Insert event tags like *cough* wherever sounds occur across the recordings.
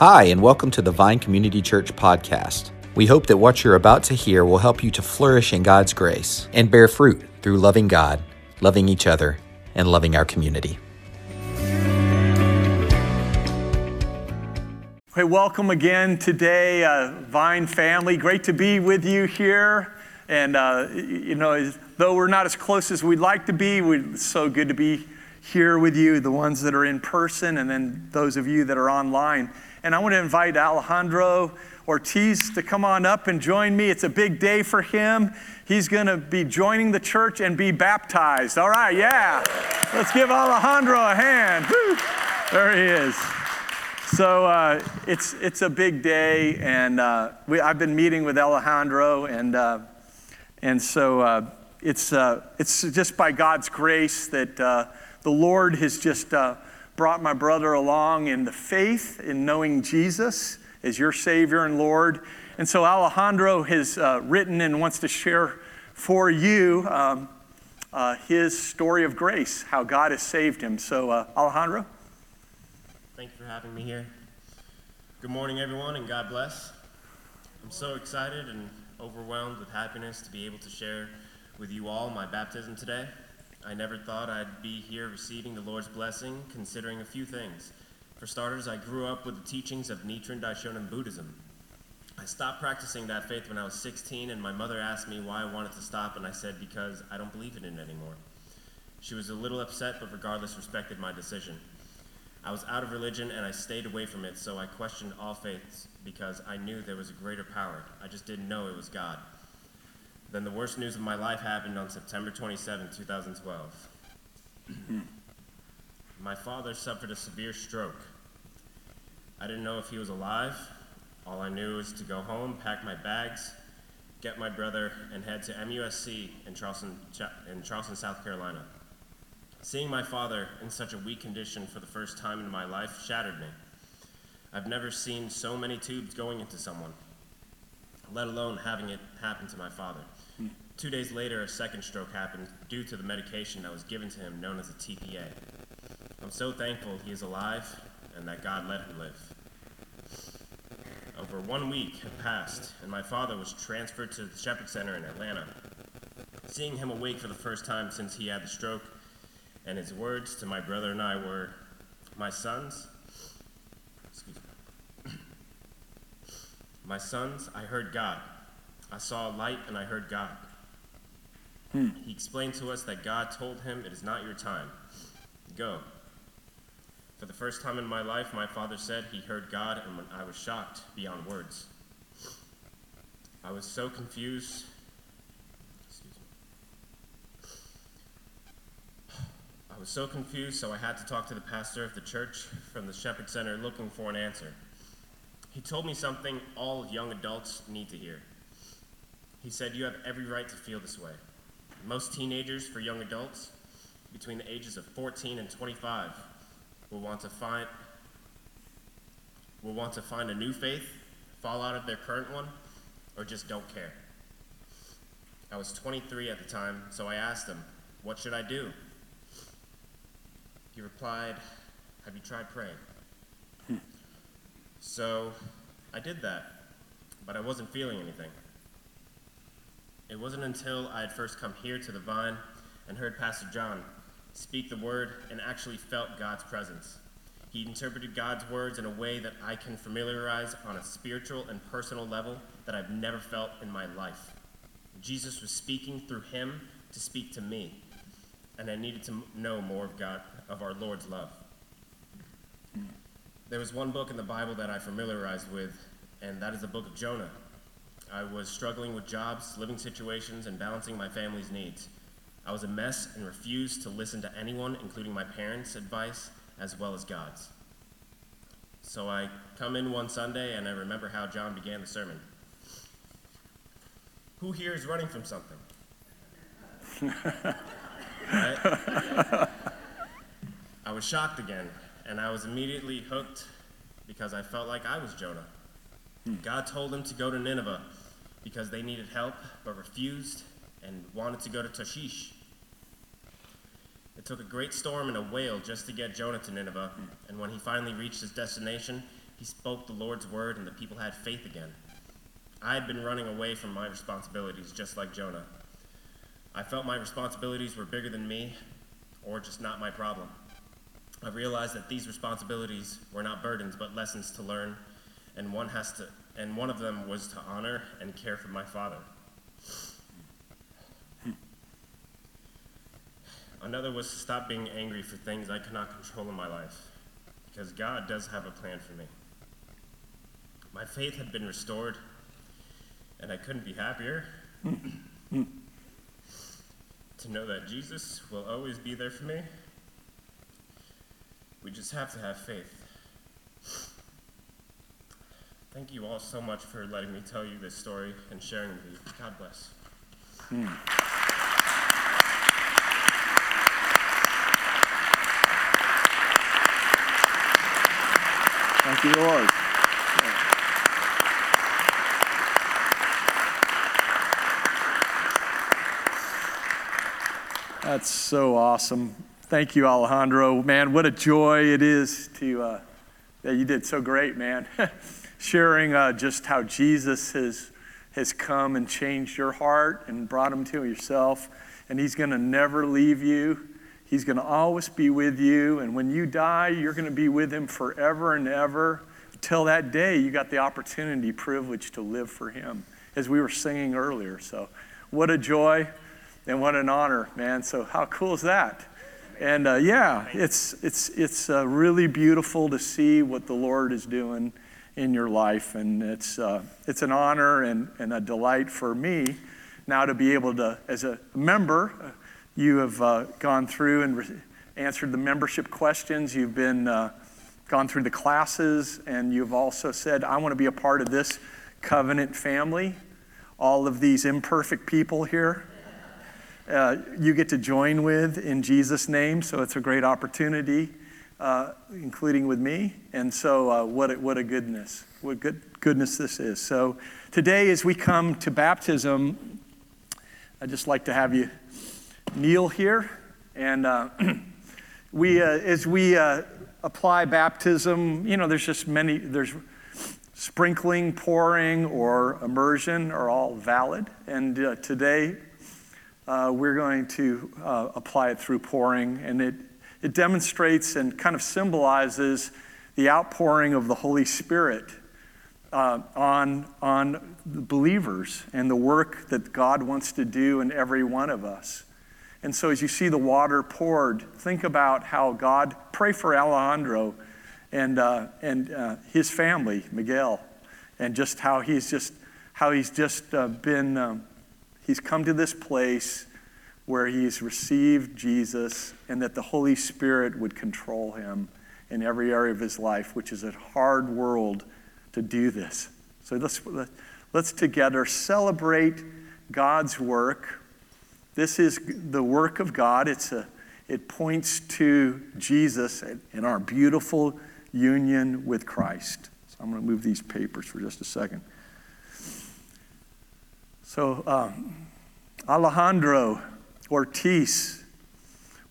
Hi, and welcome to the Vine Community Church podcast. We hope that what you're about to hear will help you to flourish in God's grace and bear fruit through loving God, loving each other, and loving our community. Hey, welcome again today, uh, Vine family. Great to be with you here. And, uh, you know, though we're not as close as we'd like to be, it's so good to be here with you, the ones that are in person, and then those of you that are online. And I want to invite Alejandro Ortiz to come on up and join me. It's a big day for him. He's going to be joining the church and be baptized. All right, yeah. Let's give Alejandro a hand. Woo. There he is. So uh, it's, it's a big day, and uh, we, I've been meeting with Alejandro, and, uh, and so uh, it's, uh, it's just by God's grace that uh, the Lord has just brought my brother along in the faith in knowing Jesus as your Savior and Lord. And so Alejandro has uh, written and wants to share for you um, uh, his story of grace, how God has saved him. So, uh, Alejandro? Thank you for having me here. Good morning, everyone, and God bless. I'm so excited and overwhelmed with happiness to be able to share with you all my baptism today. I never thought I'd be here receiving the Lord's blessing, considering a few things. For starters, I grew up with the teachings of Nichiren Daishonin Buddhism. I stopped practicing that faith when I was 16, and my mother asked me why I wanted to stop, and I said, because I don't believe in it anymore. She was a little upset, but regardless, respected my decision. I was out of religion and I stayed away from it, so I questioned all faiths because I knew there was a greater power. I just didn't know it was God. Then the worst news of my life happened on September 27, 2012. *clears throat* my father suffered a severe stroke. I didn't know if he was alive. All I knew was to go home, pack my bags, get my brother, and head to MUSC in Charleston, in Charleston, South Carolina. Seeing my father in such a weak condition for the first time in my life shattered me. I've never seen so many tubes going into someone, let alone having it happen to my father. Two days later, a second stroke happened due to the medication that was given to him, known as a TPA. I'm so thankful he is alive and that God let him live. Over one week had passed, and my father was transferred to the Shepherd Center in Atlanta. Seeing him awake for the first time since he had the stroke, and his words to my brother and I were, My sons, excuse me, *clears throat* my sons, I heard God. I saw a light and I heard God. Hmm. He explained to us that God told him, It is not your time. Go. For the first time in my life, my father said he heard God, and I was shocked beyond words. I was so confused. I was so confused, so I had to talk to the pastor of the church from the Shepherd Center looking for an answer. He told me something all young adults need to hear. He said, You have every right to feel this way. Most teenagers, for young adults, between the ages of 14 and 25, will want to find will want to find a new faith, fall out of their current one, or just don't care. I was 23 at the time, so I asked him, What should I do? He replied, Have you tried praying? Hmm. So I did that, but I wasn't feeling anything. It wasn't until I had first come here to the vine and heard Pastor John speak the word and actually felt God's presence. He interpreted God's words in a way that I can familiarize on a spiritual and personal level that I've never felt in my life. Jesus was speaking through him to speak to me, and I needed to know more of God, of our Lord's love. There was one book in the Bible that I familiarized with, and that is the book of Jonah. I was struggling with jobs, living situations, and balancing my family's needs. I was a mess and refused to listen to anyone, including my parents' advice as well as God's. So I come in one Sunday and I remember how John began the sermon. Who here is running from something? right? *laughs* I was shocked again, and I was immediately hooked because I felt like I was Jonah. Hmm. God told him to go to Nineveh because they needed help but refused and wanted to go to Tarshish. It took a great storm and a whale just to get Jonah to Nineveh, and when he finally reached his destination, He spoke the Lord's word, and the people had faith again. I had been running away from my responsibilities, just like Jonah. I felt my responsibilities were bigger than me, or just not my problem. I realized that these responsibilities were not burdens, but lessons to learn, and one has to, and one of them was to honor and care for my father. Another was to stop being angry for things I could not control in my life, because God does have a plan for me. My faith had been restored, and I couldn't be happier to know that Jesus will always be there for me. We just have to have faith. Thank you all so much for letting me tell you this story and sharing with you. God bless. Thank you, Lord. That's so awesome. Thank you, Alejandro. Man, what a joy it is to, uh, yeah, you did so great, man. *laughs* Sharing uh, just how Jesus has, has come and changed your heart and brought him to yourself. And he's going to never leave you. He's going to always be with you. And when you die, you're going to be with him forever and ever. Till that day, you got the opportunity, privilege to live for him, as we were singing earlier. So, what a joy and what an honor, man. So, how cool is that? And uh, yeah, it's, it's, it's uh, really beautiful to see what the Lord is doing in your life. And it's, uh, it's an honor and, and a delight for me now to be able to, as a member, uh, you have uh, gone through and re- answered the membership questions. You've been uh, gone through the classes, and you've also said, I want to be a part of this covenant family. All of these imperfect people here, uh, you get to join with in Jesus' name. So it's a great opportunity, uh, including with me. And so, uh, what, a, what a goodness, what good, goodness this is. So, today, as we come to baptism, I'd just like to have you kneel here. And uh, *clears throat* we, uh, as we uh, apply baptism, you know, there's just many, there's sprinkling, pouring, or immersion are all valid. And uh, today, we're going to apply it through pouring, and it, it demonstrates and kind of symbolizes the outpouring of the Holy Spirit uh, on, on the believers and the work that God wants to do in every one of us. And so, as you see the water poured, think about how God, pray for Alejandro and, uh, and uh, his family, Miguel, and just how he's just, how he's just uh, been, um, he's come to this place where he's received Jesus and that the Holy Spirit would control him in every area of his life, which is a hard world to do this. So let's, let's together celebrate God's work this is the work of God. It's a, it points to Jesus and our beautiful union with Christ. So I'm going to move these papers for just a second. So, um, Alejandro Ortiz,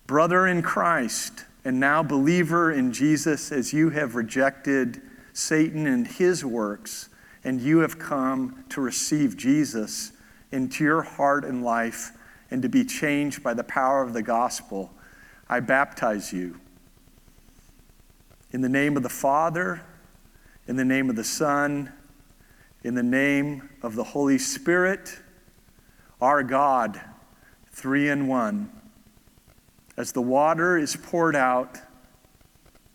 brother in Christ, and now believer in Jesus, as you have rejected Satan and his works, and you have come to receive Jesus into your heart and life and to be changed by the power of the gospel, I baptize you. In the name of the Father, in the name of the Son, in the name of the Holy Spirit, our God, three in one. As the water is poured out,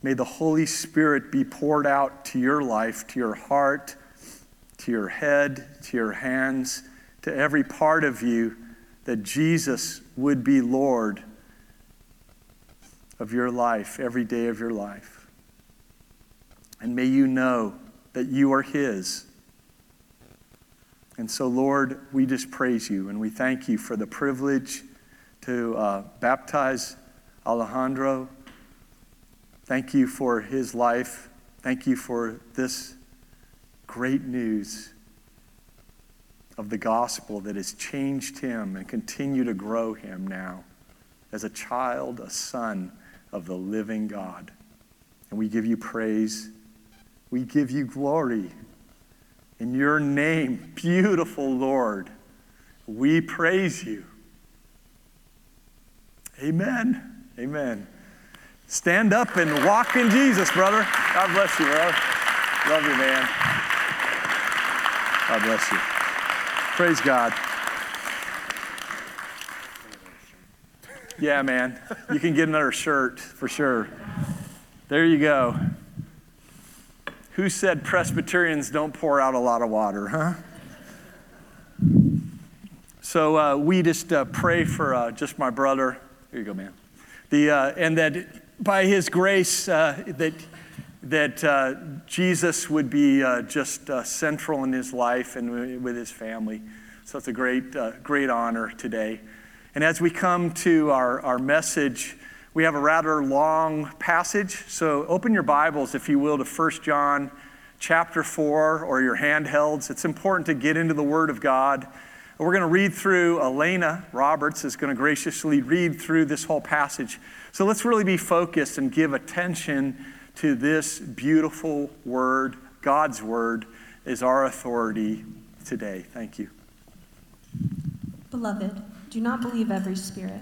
may the Holy Spirit be poured out to your life, to your heart, to your head, to your hands, to every part of you that Jesus would be Lord of your life, every day of your life. And may you know that you are His. And so, Lord, we just praise you and we thank you for the privilege to uh, baptize Alejandro. Thank you for his life. Thank you for this great news of the gospel that has changed him and continue to grow him now as a child, a son of the living God. And we give you praise. We give you glory. In your name, beautiful Lord, we praise you. Amen. Amen. Stand up and walk in Jesus, brother. God bless you, brother. Love you, man. God bless you. Praise God. Yeah, man. You can get another shirt for sure. There you go. Who said Presbyterians don't pour out a lot of water, huh? So uh, we just uh, pray for uh, just my brother. Here you go, man. The, uh, and that by his grace, uh, that, that uh, Jesus would be just central in his life and with his family. So it's a great, great honor today. And as we come to our, our message, we have a rather long passage. So open your Bibles, if you will, to 1 John chapter 4 or your handhelds. It's important to get into the Word of God. We're going to read through, Elena Roberts is going to graciously read through this whole passage. So let's really be focused and give attention to this beautiful Word. God's Word is our authority today. Thank you. Beloved, do not believe every spirit,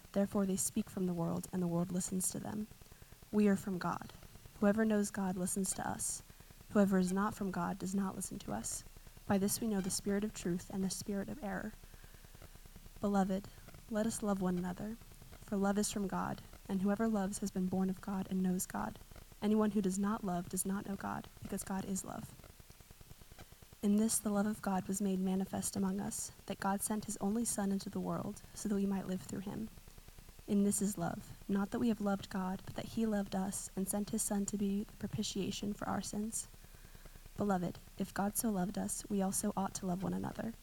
therefore they speak from the world, and the world listens to them. We are from God. Whoever knows God listens to us. Whoever is not from God does not listen to us. By this we know the spirit of truth and the spirit of error. Beloved, let us love one another, for love is from God, and whoever loves has been born of God and knows God. Anyone who does not love does not know God, because God is love. In this, the love of God was made manifest among us, that God sent his only Son into the world, so that we might live through him. In this is love, not that we have loved God, but that he loved us and sent his Son to be the propitiation for our sins. Beloved, if God so loved us, we also ought to love one another.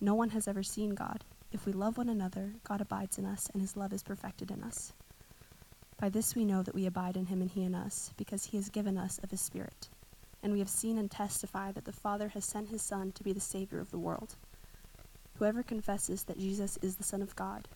No one has ever seen God. If we love one another, God abides in us, and his love is perfected in us. By this we know that we abide in him and he in us, because he has given us of his Spirit and we have seen and testify that the Father has sent his Son to be the Savior of the world. Whoever confesses that Jesus is the Son of God,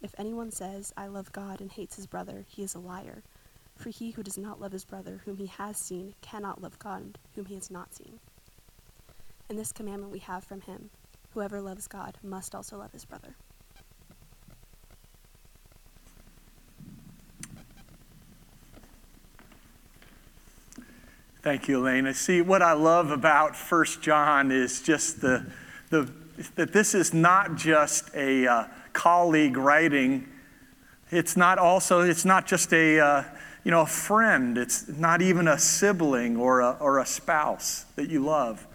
If anyone says, I love God, and hates his brother, he is a liar. For he who does not love his brother, whom he has seen, cannot love God, whom he has not seen. And this commandment we have from him whoever loves God must also love his brother. Thank you, Elena. See, what I love about First John is just the, the, that this is not just a uh, colleague writing. It's not also, it's not just a, uh, you know, a friend. It's not even a sibling or a, or a spouse that you love.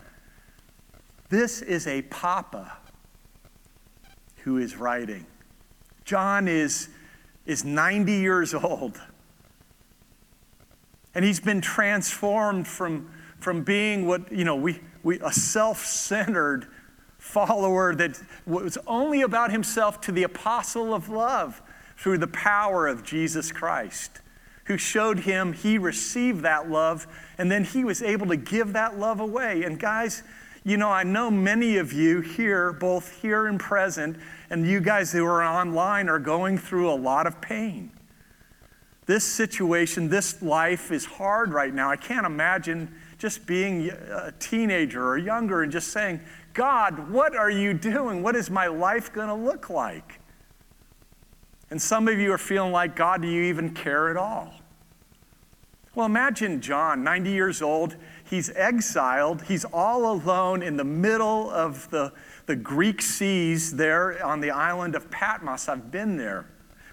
This is a papa who is writing. John is, is 90 years *laughs* old. And he's been transformed from, from being what, you know, we, we, a self centered follower that was only about himself to the apostle of love through the power of Jesus Christ, who showed him he received that love and then he was able to give that love away. And guys, you know, I know many of you here, both here and present, and you guys who are online are going through a lot of pain. This situation, this life is hard right now. I can't imagine just being a teenager or younger and just saying, God, what are you doing? What is my life going to look like? And some of you are feeling like, God, do you even care at all? Well, imagine John, 90 years old. he's exiled. He's all alone in the middle of the, the Greek seas there on the island of Patmos. I've been there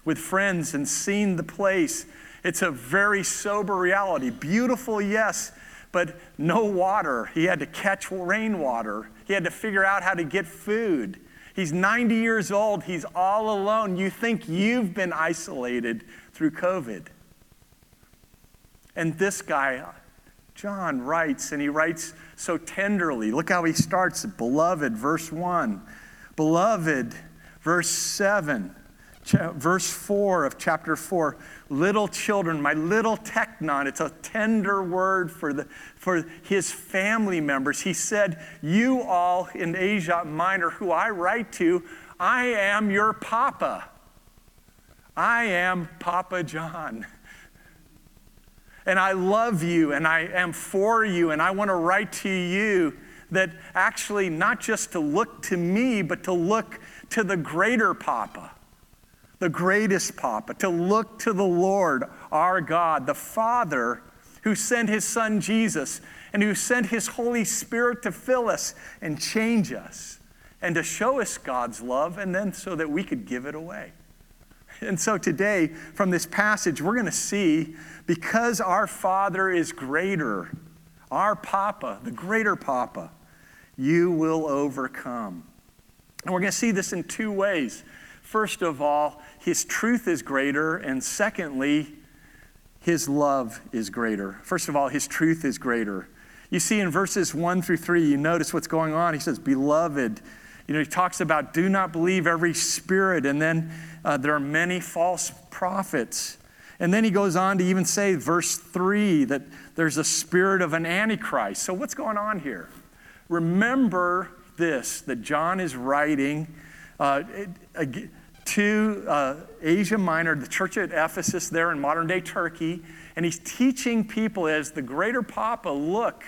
with friends and seen the place. It's a very sober reality. Beautiful, yes, but no water. He had to catch rainwater. He had to figure out how to get food. He's 90 years old. He's all alone. You think you've been isolated through COVID. And this guy, John, writes, and he writes so tenderly. Look how he starts Beloved, verse 1. Beloved, verse 7 verse 4 of chapter 4 little children my little technon, it's a tender word for, the, for his family members. He said you all in asia minor who i write to i am your papa. I am papa john. And i love you and i am for you and i want to write to you that actually not just to look to me but to look to the greater papa the greatest Papa, to look to the Lord our God, the Father who sent his Son Jesus and who sent his Holy Spirit to fill us and change us and to show us God's love and then so that we could give it away. And so today, from this passage, we're going to see because our Father is greater, our Papa, the greater Papa, you will overcome. And we're going to see this in two ways. First of all, his truth is greater, and secondly, his love is greater. First of all, his truth is greater. You see in verses one through three, you notice what's going on. He says, Beloved, you know, he talks about do not believe every spirit, and then uh, there are many false prophets. And then he goes on to even say, verse 3, that there's a spirit of an antichrist. So, what's going on here? Remember this that John is writing. Uh, to uh, Asia Minor, the church at Ephesus, there in modern day Turkey, and he's teaching people as the greater Papa look,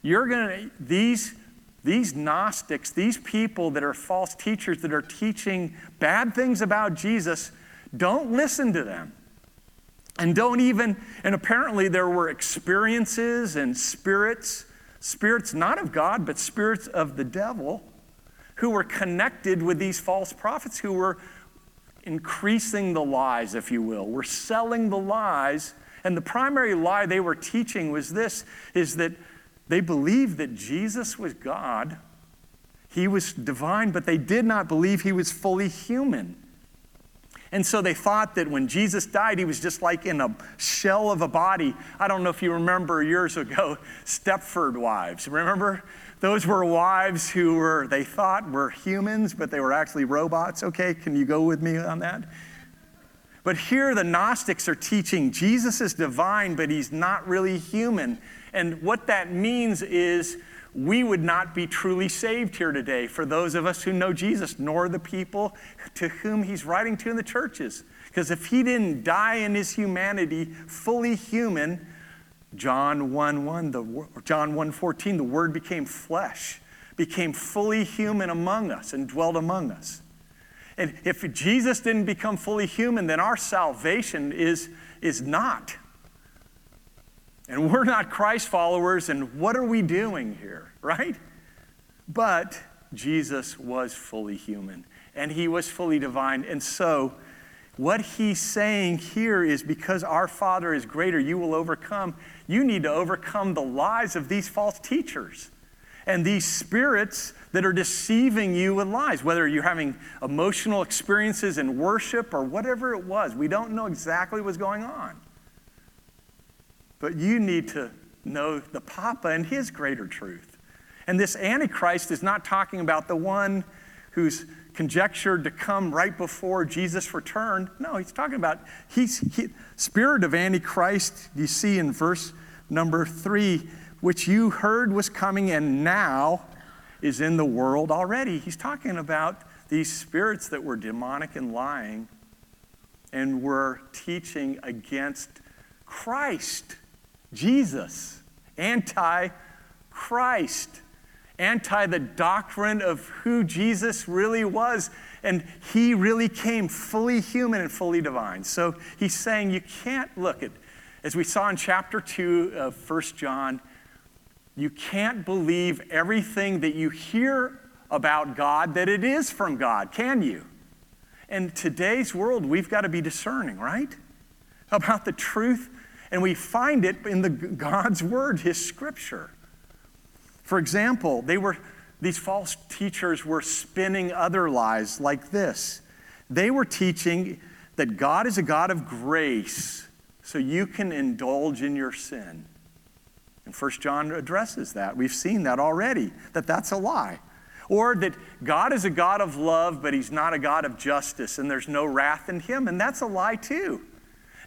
you're going to, these, these Gnostics, these people that are false teachers that are teaching bad things about Jesus, don't listen to them. And don't even, and apparently there were experiences and spirits, spirits not of God, but spirits of the devil, who were connected with these false prophets who were increasing the lies, if you will. We're selling the lies. And the primary lie they were teaching was this is that they believed that Jesus was God. He was divine, but they did not believe he was fully human. And so they thought that when Jesus died, he was just like in a shell of a body. I don't know if you remember years ago, *laughs* Stepford Wives. Remember? Those were wives who were, they thought were humans, but they were actually robots. Okay, can you go with me on that? But here the Gnostics are teaching Jesus is divine, but he's not really human. And what that means is we would not be truly saved here today for those of us who know Jesus, nor the people to whom he's writing to in the churches. Because if he didn't die in his humanity, fully human, John 1 1, the, John 1 14, the Word became flesh, became fully human among us and dwelt among us. And if Jesus didn't become fully human, then our salvation is, is not. And we're not Christ followers, and what are we doing here, right? But Jesus was fully human, and he was fully divine. And so, what he's saying here is because our Father is greater, you will overcome. You need to overcome the lies of these false teachers and these spirits that are deceiving you with lies, whether you're having emotional experiences in worship or whatever it was. We don't know exactly what's going on. But you need to know the Papa and his greater truth. And this Antichrist is not talking about the one who's conjectured to come right before Jesus returned. No, he's talking about he's he, spirit of Antichrist. You see in verse number three, which you heard was coming and now is in the world already. He's talking about these spirits that were demonic and lying and were teaching against Christ, Jesus, anti Christ anti the doctrine of who Jesus really was. And he really came fully human and fully divine. So he's saying you can't look at, as we saw in chapter 2 of 1 John, you can't believe everything that you hear about God that it is from God, can you? In today's world, we've got to be discerning, right? About the truth, and we find it in the God's word, his scripture. For example, they were these false teachers were spinning other lies like this. They were teaching that God is a God of grace, so you can indulge in your sin. And First John addresses that. We've seen that already, that that's a lie. Or that God is a God of love, but he's not a God of justice, and there's no wrath in him, and that's a lie too.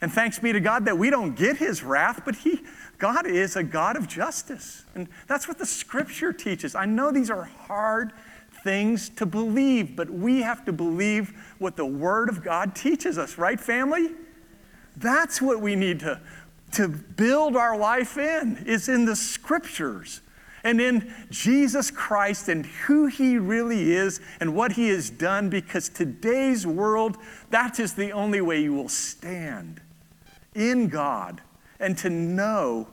And thanks be to God that we don't get his wrath, but he, God is a God of justice. And that's what the scripture teaches. I know these are hard things to believe, but we have to believe what the word of God teaches us, right, family? That's what we need to, to build our life in, is in the scriptures and in Jesus Christ and who He really is and what He has done, because today's world, that is the only way you will stand in God and to know,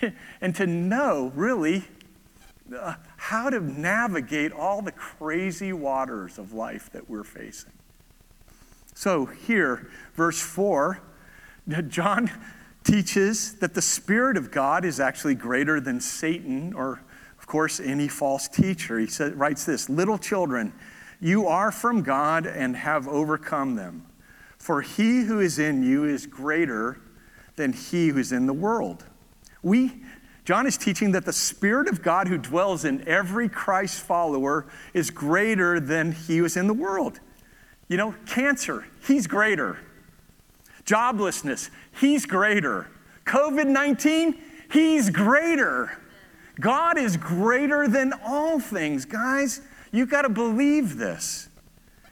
*laughs* and to know really uh, how to navigate all the crazy waters of life that we're facing. So, here, verse 4, John *laughs* teaches that the Spirit of God is actually greater than Satan or of course, any false teacher. He said, writes this Little children, you are from God and have overcome them. For he who is in you is greater than he who is in the world. We, John is teaching that the Spirit of God who dwells in every Christ follower is greater than he who is in the world. You know, cancer, he's greater. Joblessness, he's greater. COVID 19, he's greater. God is greater than all things. Guys, you've got to believe this.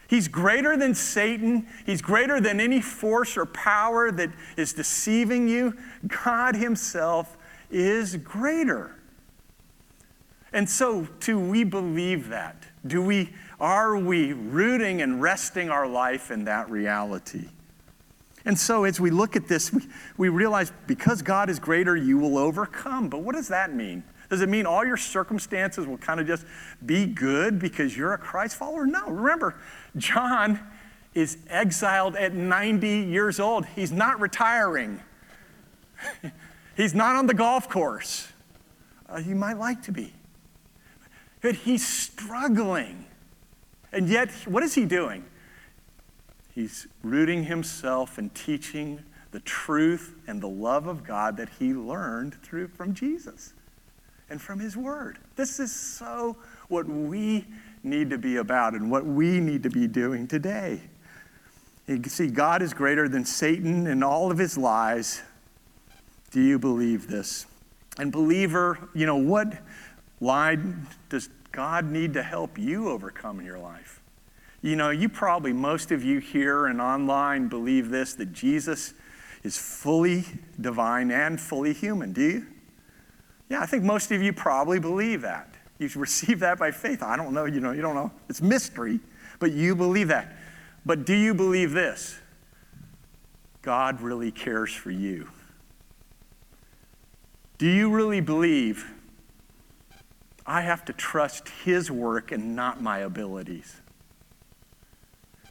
He's greater than Satan. He's greater than any force or power that is deceiving you. God Himself is greater. And so, do we believe that? Do we, are we rooting and resting our life in that reality? And so, as we look at this, we, we realize because God is greater, you will overcome. But what does that mean? Does it mean all your circumstances will kind of just be good because you're a Christ follower? No. Remember, John is exiled at 90 years old. He's not retiring, *laughs* he's not on the golf course. Uh, he might like to be. But he's struggling. And yet, what is he doing? He's rooting himself and teaching the truth and the love of God that he learned through from Jesus and from His Word. This is so what we need to be about and what we need to be doing today. You can see God is greater than Satan and all of his lies. Do you believe this? And, believer, you know, what lie does God need to help you overcome in your life? You know, you probably, most of you here and online, believe this that Jesus is fully divine and fully human. Do you? Yeah, I think most of you probably believe that. You should receive that by faith. I don't know, you know, you don't know. It's mystery, but you believe that. But do you believe this? God really cares for you. Do you really believe I have to trust His work and not my abilities?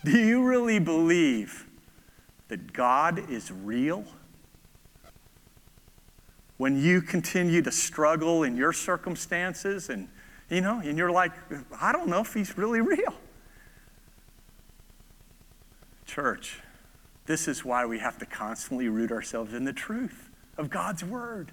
Do you really believe that God is real? when you continue to struggle in your circumstances and you know and you're like i don't know if he's really real. Church this is why we have to constantly root ourselves in the truth of god's word.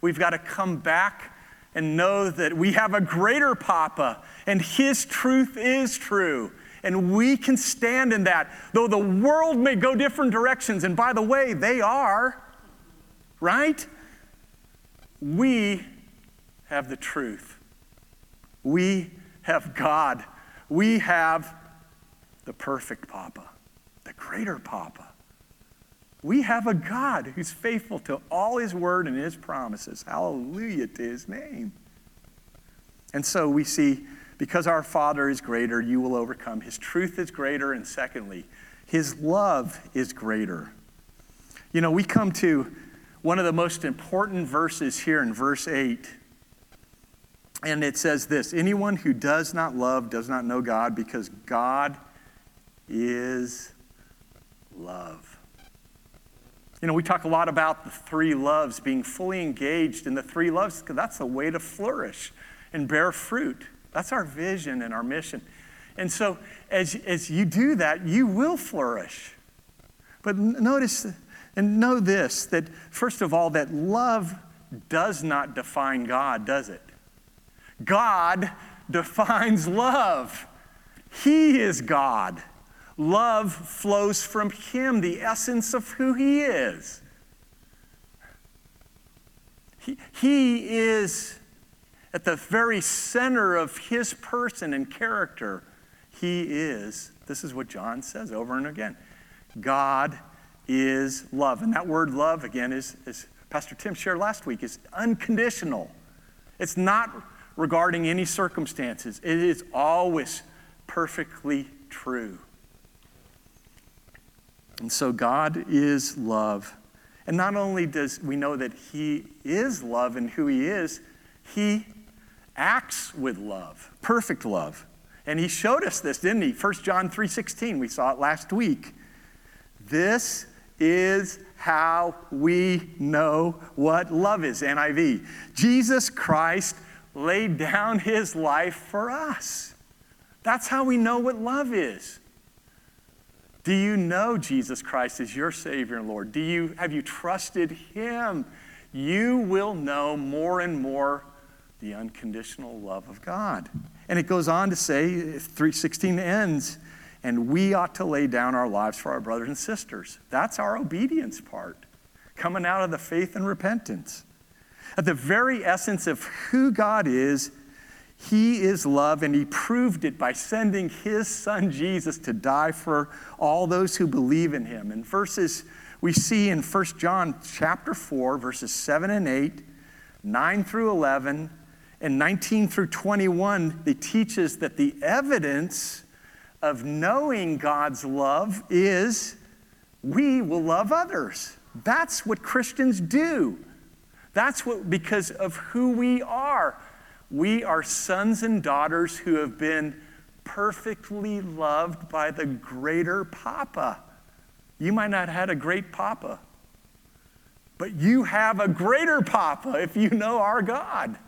We've got to come back and know that we have a greater papa and his truth is true and we can stand in that. Though the world may go different directions and by the way they are right? We have the truth. We have God. We have the perfect Papa, the greater Papa. We have a God who's faithful to all his word and his promises. Hallelujah to his name. And so we see because our Father is greater, you will overcome. His truth is greater. And secondly, his love is greater. You know, we come to one of the most important verses here in verse 8. And it says this anyone who does not love does not know God because God is love. You know, we talk a lot about the three loves, being fully engaged in the three loves, because that's the way to flourish and bear fruit. That's our vision and our mission. And so, as, as you do that, you will flourish. But notice and know this that, first of all, that love does not define God, does it? God defines love. He is God. Love flows from Him, the essence of who He is. He, he is at the very center of His person and character. He is, this is what John says over and again God is love. And that word love, again, is, as Pastor Tim shared last week, is unconditional. It's not regarding any circumstances, it is always perfectly true. And so God is love. And not only does we know that He is love and who He is, He acts with love, perfect love. And He showed us this, didn't He? 1 John 3:16, we saw it last week. This is how we know what love is, NIV. Jesus Christ laid down His life for us. That's how we know what love is. Do you know Jesus Christ as your Savior and Lord? Do you, have you trusted Him? You will know more and more the unconditional love of God. And it goes on to say, 316 ends, and we ought to lay down our lives for our brothers and sisters. That's our obedience part, coming out of the faith and repentance. At the very essence of who God is, he is love, and He proved it by sending His Son Jesus to die for all those who believe in Him. And verses we see in 1 John chapter 4, verses 7 and 8, 9 through 11, and 19 through 21, it teaches that the evidence of knowing God's love is we will love others. That's what Christians do. That's what, because of who we are. We are sons and daughters who have been perfectly loved by the greater Papa. You might not have had a great Papa, but you have a greater Papa if you know our God.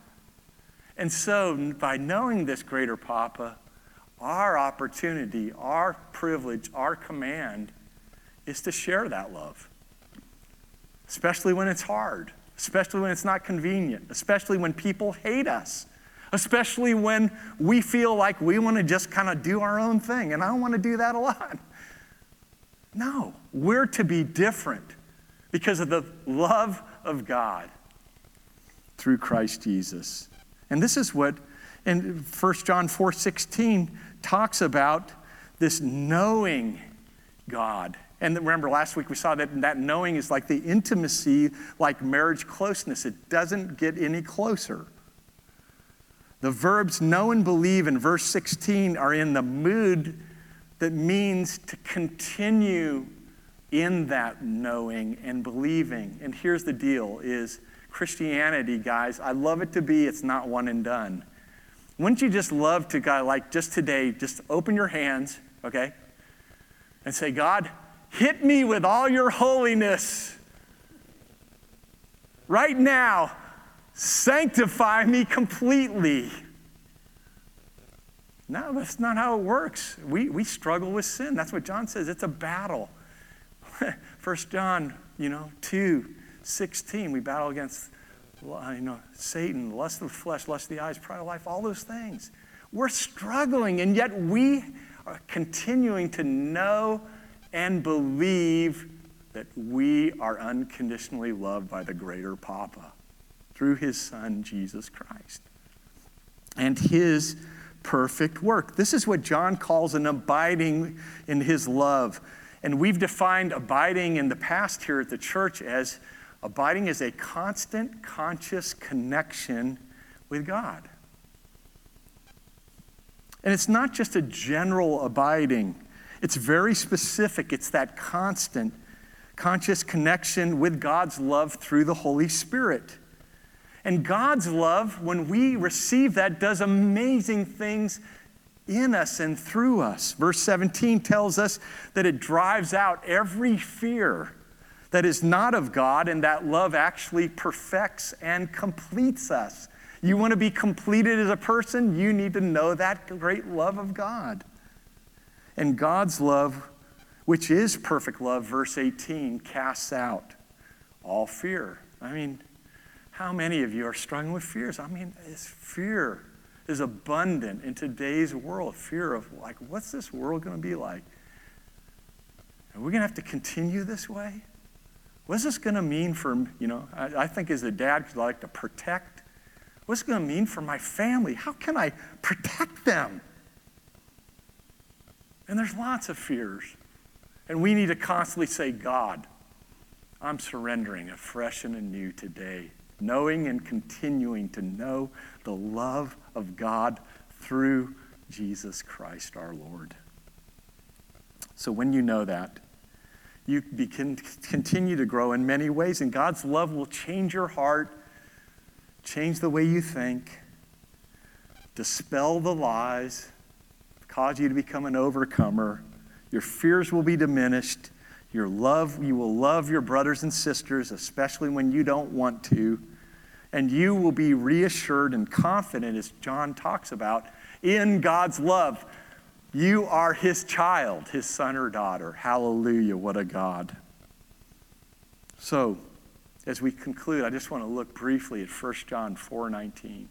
And so, by knowing this greater Papa, our opportunity, our privilege, our command is to share that love, especially when it's hard, especially when it's not convenient, especially when people hate us, especially when we feel like we want to just kind of do our own thing. And I don't want to do that a lot. No, we're to be different because of the love of God through Christ Jesus. And this is what in 1 John 4 16 talks about this knowing God. And remember, last week we saw that that knowing is like the intimacy, like marriage closeness. It doesn't get any closer. The verbs know and believe in verse 16 are in the mood that means to continue in that knowing and believing. And here's the deal is Christianity, guys, I love it to be it's not one and done. Wouldn't you just love to God like just today just open your hands, okay? And say, "God, hit me with all your holiness." Right now, sanctify me completely. No, that's not how it works. We, we struggle with sin. That's what John says. It's a battle. *laughs* First John, you know, 2, 16, we battle against you know, Satan, lust of the flesh, lust of the eyes, pride of life, all those things. We're struggling, and yet we are continuing to know and believe that we are unconditionally loved by the greater Papa through his Son, Jesus Christ, and his perfect work. This is what John calls an abiding in his love. And we've defined abiding in the past here at the church as abiding is a constant, conscious connection with God. And it's not just a general abiding, it's very specific. It's that constant, conscious connection with God's love through the Holy Spirit. And God's love, when we receive that, does amazing things in us and through us. Verse 17 tells us that it drives out every fear that is not of God, and that love actually perfects and completes us. You want to be completed as a person, you need to know that great love of God. And God's love, which is perfect love, verse 18, casts out all fear. I mean, how many of you are struggling with fears? I mean, fear is abundant in today's world. Fear of, like, what's this world going to be like? Are we going to have to continue this way? What's this going to mean for, you know, I, I think as a dad, because I like to protect, what's it going to mean for my family? How can I protect them? And there's lots of fears. And we need to constantly say, God, I'm surrendering afresh and anew today knowing and continuing to know the love of God through Jesus Christ our Lord. So when you know that, you can continue to grow in many ways, and God's love will change your heart, change the way you think, dispel the lies, cause you to become an overcomer. Your fears will be diminished. Your love, you will love your brothers and sisters, especially when you don't want to and you will be reassured and confident, as John talks about, in God's love. You are his child, his son or daughter. Hallelujah, what a God. So, as we conclude, I just want to look briefly at 1 John 4:19.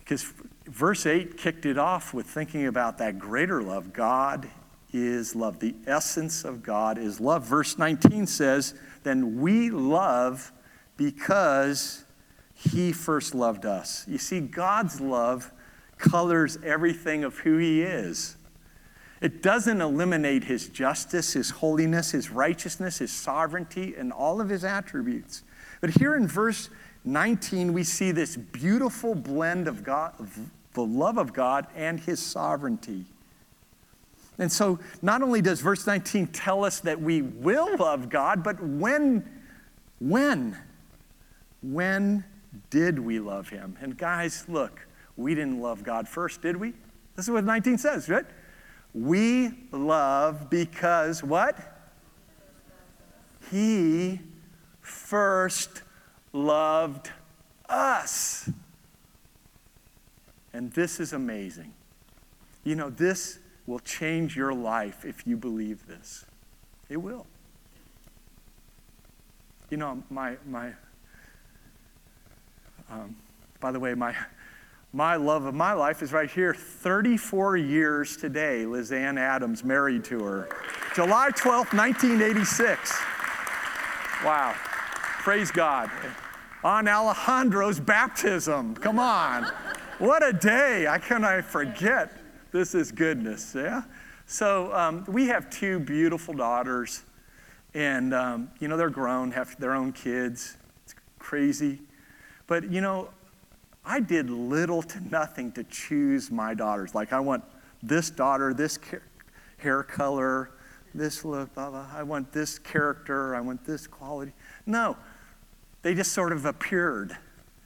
Because verse 8 kicked it off with thinking about that greater love. God is love. The essence of God is love. Verse 19 says, then we love because he first loved us. You see, God's love colors everything of who he is. It doesn't eliminate his justice, his holiness, his righteousness, his sovereignty, and all of his attributes. But here in verse 19, we see this beautiful blend of God, the love of God and his sovereignty. And so, not only does verse 19 tell us that we will love God, but when, when? When did we love him? And guys, look, we didn't love God first, did we? This is what 19 says, right? We love because what? He first loved us. And this is amazing. You know, this will change your life if you believe this. It will. You know, my, my, um, by the way, my, my love of my life is right here. 34 years today, Lizanne Adams married to her. July 12th, 1986. Wow. Praise God. On Alejandro's baptism. Come on. What a day. How can I forget this is goodness, yeah? So um, we have two beautiful daughters, and, um, you know, they're grown, have their own kids. It's crazy. But, you know, I did little to nothing to choose my daughters. Like, I want this daughter, this hair color, this look, blah, blah. I want this character, I want this quality. No, they just sort of appeared,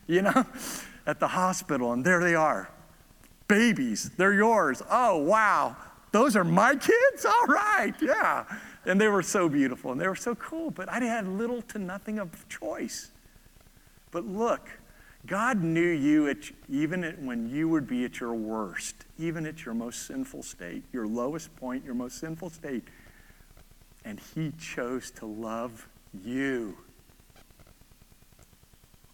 you know, *laughs* at the hospital, and there they are babies. They're yours. Oh, wow. Those are my kids? *laughs* All right, yeah. And they were so beautiful and they were so cool, but I had little to nothing of choice. But look, God knew you at, even at, when you would be at your worst, even at your most sinful state, your lowest point, your most sinful state. And He chose to love you.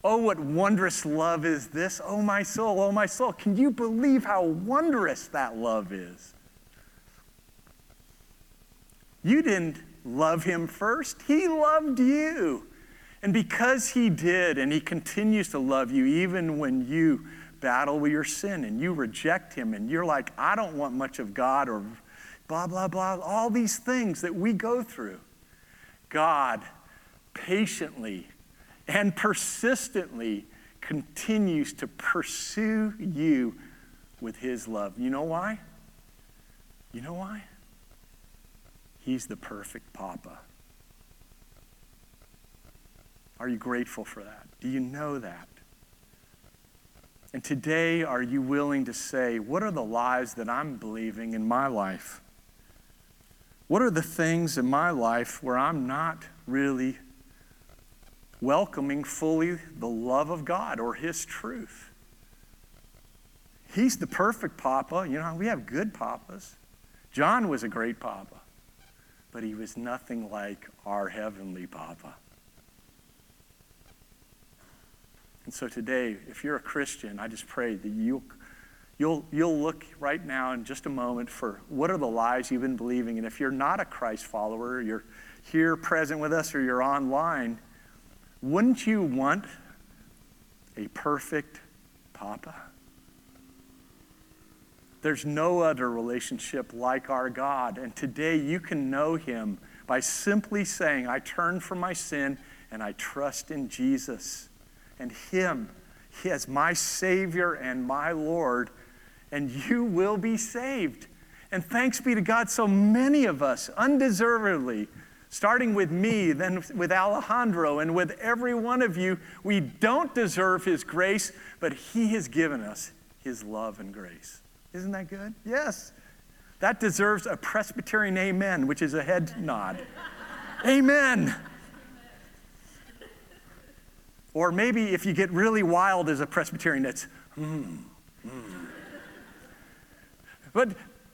Oh, what wondrous love is this? Oh, my soul, oh, my soul. Can you believe how wondrous that love is? You didn't love him first, he loved you. And because he did, and he continues to love you even when you battle with your sin and you reject him and you're like, I don't want much of God or blah, blah, blah, all these things that we go through. God patiently and persistently continues to pursue you with his love. You know why? You know why? He's the perfect papa. Are you grateful for that? Do you know that? And today, are you willing to say, what are the lies that I'm believing in my life? What are the things in my life where I'm not really welcoming fully the love of God or His truth? He's the perfect papa. You know, we have good papas. John was a great papa, but he was nothing like our heavenly papa. And so today, if you're a Christian, I just pray that you'll, you'll, you'll look right now in just a moment for what are the lies you've been believing. And if you're not a Christ follower, you're here present with us or you're online, wouldn't you want a perfect papa? There's no other relationship like our God. And today you can know him by simply saying, I turn from my sin and I trust in Jesus and Him He as my Savior and my Lord, and you will be saved. And thanks be to God, so many of us, undeservedly, starting with me, then with Alejandro, and with every one of you, we don't deserve His grace, but He has given us His love and grace. Isn't that good? Yes. That deserves a Presbyterian amen, which is a head nod. amen. Or maybe if you get really wild as a Presbyterian, it's, hmm, hmm. But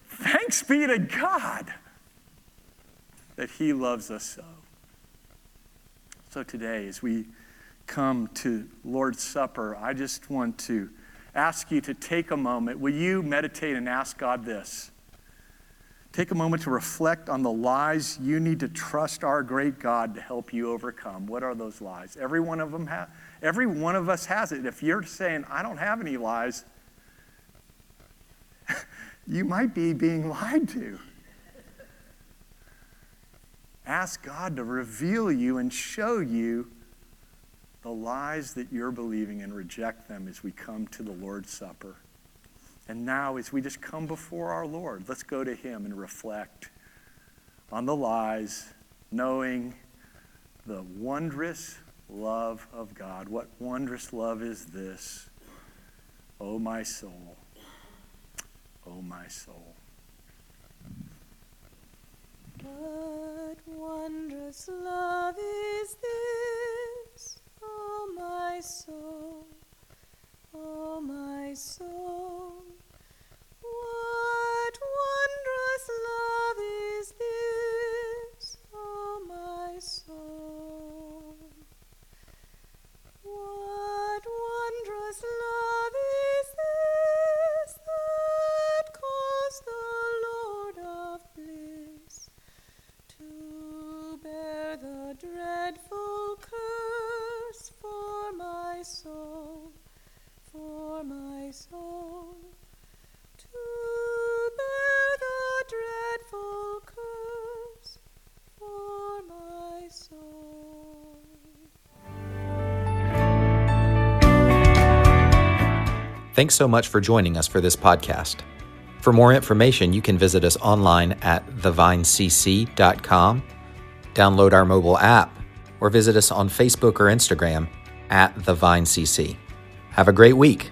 thanks be to God that He loves us so. So today, as we come to Lord's Supper, I just want to ask you to take a moment. Will you meditate and ask God this? Take a moment to reflect on the lies you need to trust our great God to help you overcome. What are those lies? Every one of them ha- every one of us has it. If you're saying, I don't have any lies, *laughs* you might be being lied to. Ask God to reveal you and show you the lies that you're believing and reject them as we come to the Lord's Supper. And now, as we just come before our Lord, let's go to Him and reflect on the lies, knowing the wondrous love of God. What wondrous love is this? Oh, my soul. Oh, my soul. What wondrous love is this, oh my soul, oh my soul? Thanks so much for joining us for this podcast. For more information, you can visit us online at thevinecc.com, download our mobile app, or visit us on Facebook or Instagram at thevinecc. Have a great week.